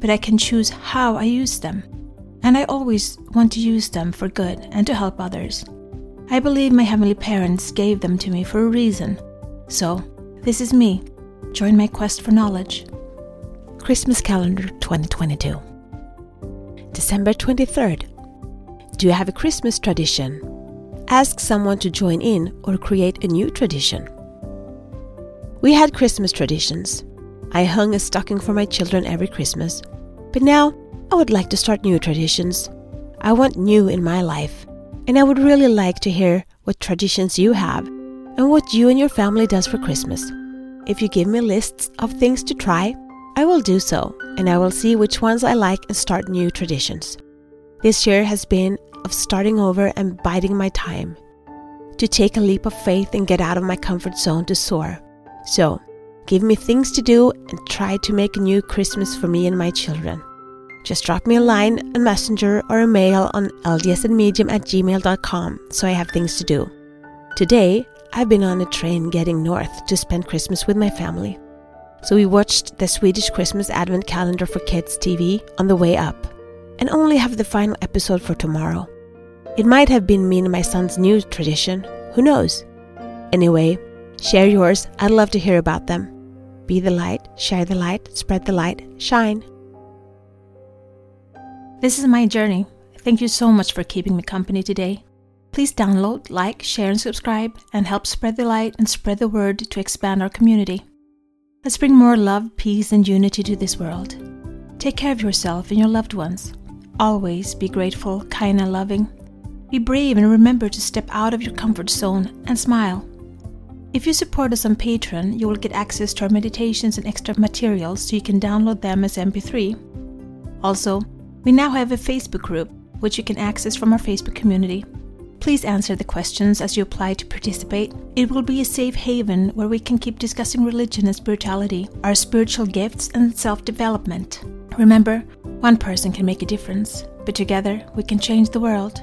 but I can choose how I use them. And I always want to use them for good and to help others. I believe my heavenly parents gave them to me for a reason. So, this is me. Join my quest for knowledge. Christmas calendar 2022. December 23rd. Do you have a Christmas tradition? Ask someone to join in or create a new tradition. We had Christmas traditions. I hung a stocking for my children every Christmas. But now I would like to start new traditions. I want new in my life. And I would really like to hear what traditions you have and what you and your family does for Christmas. If you give me lists of things to try, I will do so and I will see which ones I like and start new traditions. This year has been of starting over and biding my time. To take a leap of faith and get out of my comfort zone to soar. So, give me things to do and try to make a new Christmas for me and my children. Just drop me a line, a messenger, or a mail on ldsandmedium at gmail.com so I have things to do. Today, I've been on a train getting north to spend Christmas with my family. So we watched the Swedish Christmas Advent calendar for kids TV on the way up and only have the final episode for tomorrow. It might have been me and my son's new tradition, who knows? Anyway, Share yours. I'd love to hear about them. Be the light, share the light, spread the light, shine. This is my journey. Thank you so much for keeping me company today. Please download, like, share, and subscribe, and help spread the light and spread the word to expand our community. Let's bring more love, peace, and unity to this world. Take care of yourself and your loved ones. Always be grateful, kind, and loving. Be brave and remember to step out of your comfort zone and smile. If you support us on Patreon, you will get access to our meditations and extra materials so you can download them as MP3. Also, we now have a Facebook group which you can access from our Facebook community. Please answer the questions as you apply to participate. It will be a safe haven where we can keep discussing religion and spirituality, our spiritual gifts, and self development. Remember, one person can make a difference, but together we can change the world.